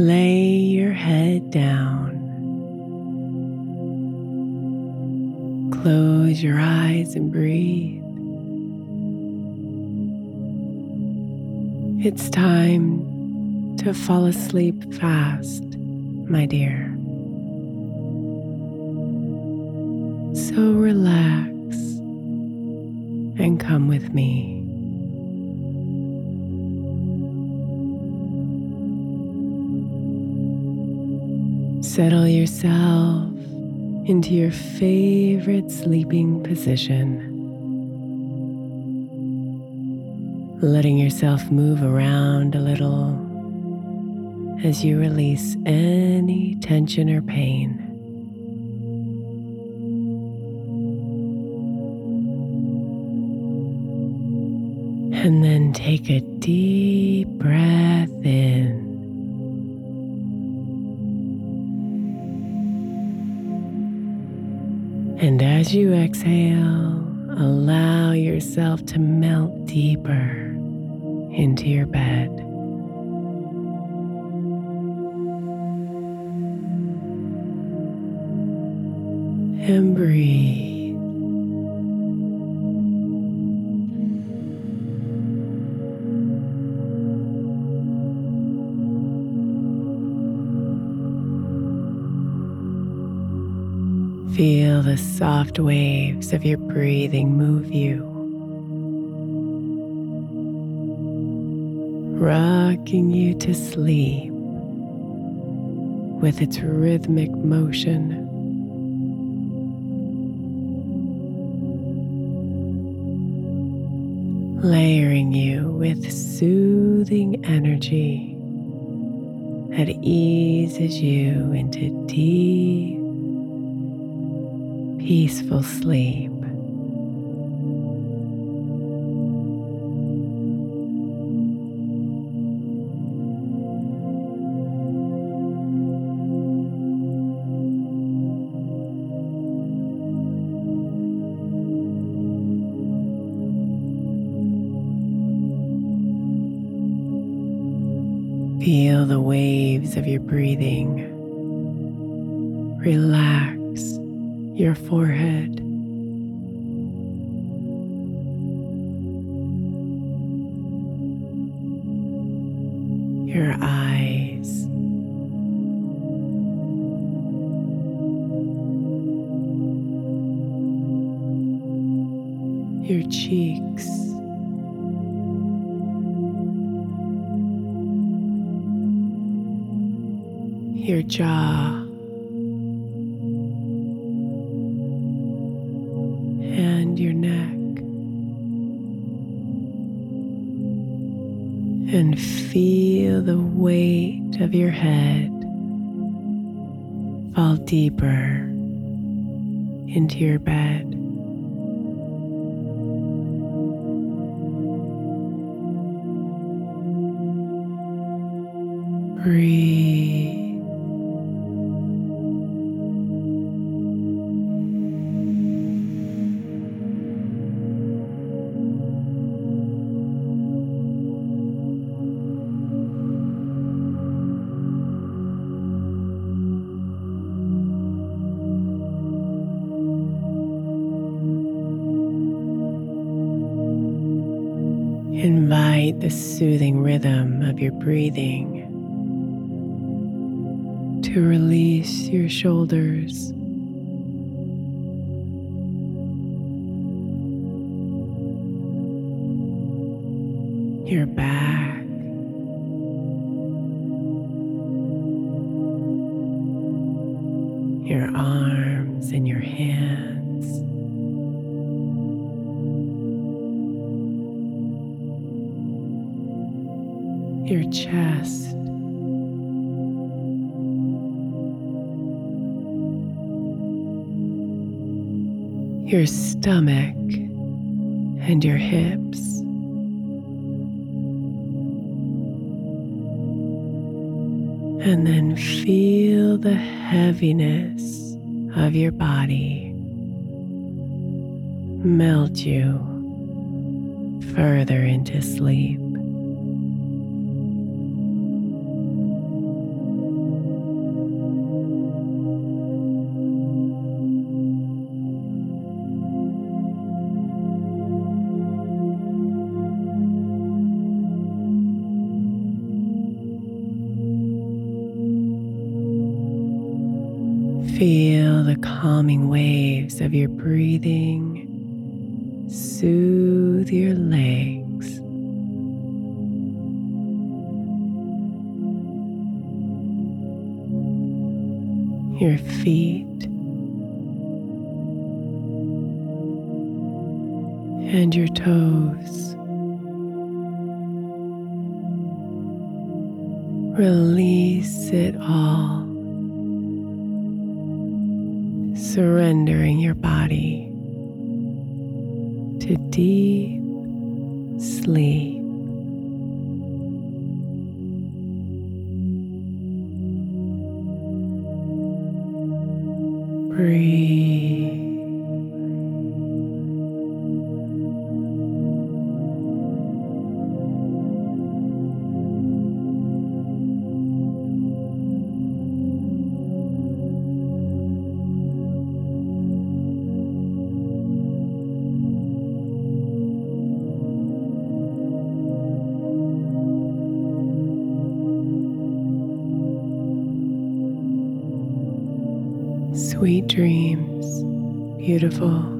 Lay your head down. Close your eyes and breathe. It's time to fall asleep fast, my dear. So relax and come with me. Settle yourself into your favorite sleeping position. Letting yourself move around a little as you release any tension or pain. And then take a deep breath in. And as you exhale, allow yourself to melt deeper into your bed. And breathe. Soft waves of your breathing move you, rocking you to sleep with its rhythmic motion. Layering you with soothing energy that eases you into deep, peaceful sleep. Feel the waves of your breathing. Relax your forehead. Your eyes. Your cheeks. your jaw And feel the weight of your head fall deeper into your bed. Breathe. The soothing rhythm of your breathing to release your shoulders. Your back. Your arms Your stomach and your hips. And then feel the heaviness of your body melt you further into sleep. Your feet and your toes. Release it all surrendering your body to deep sleep. Breathe. Beautiful.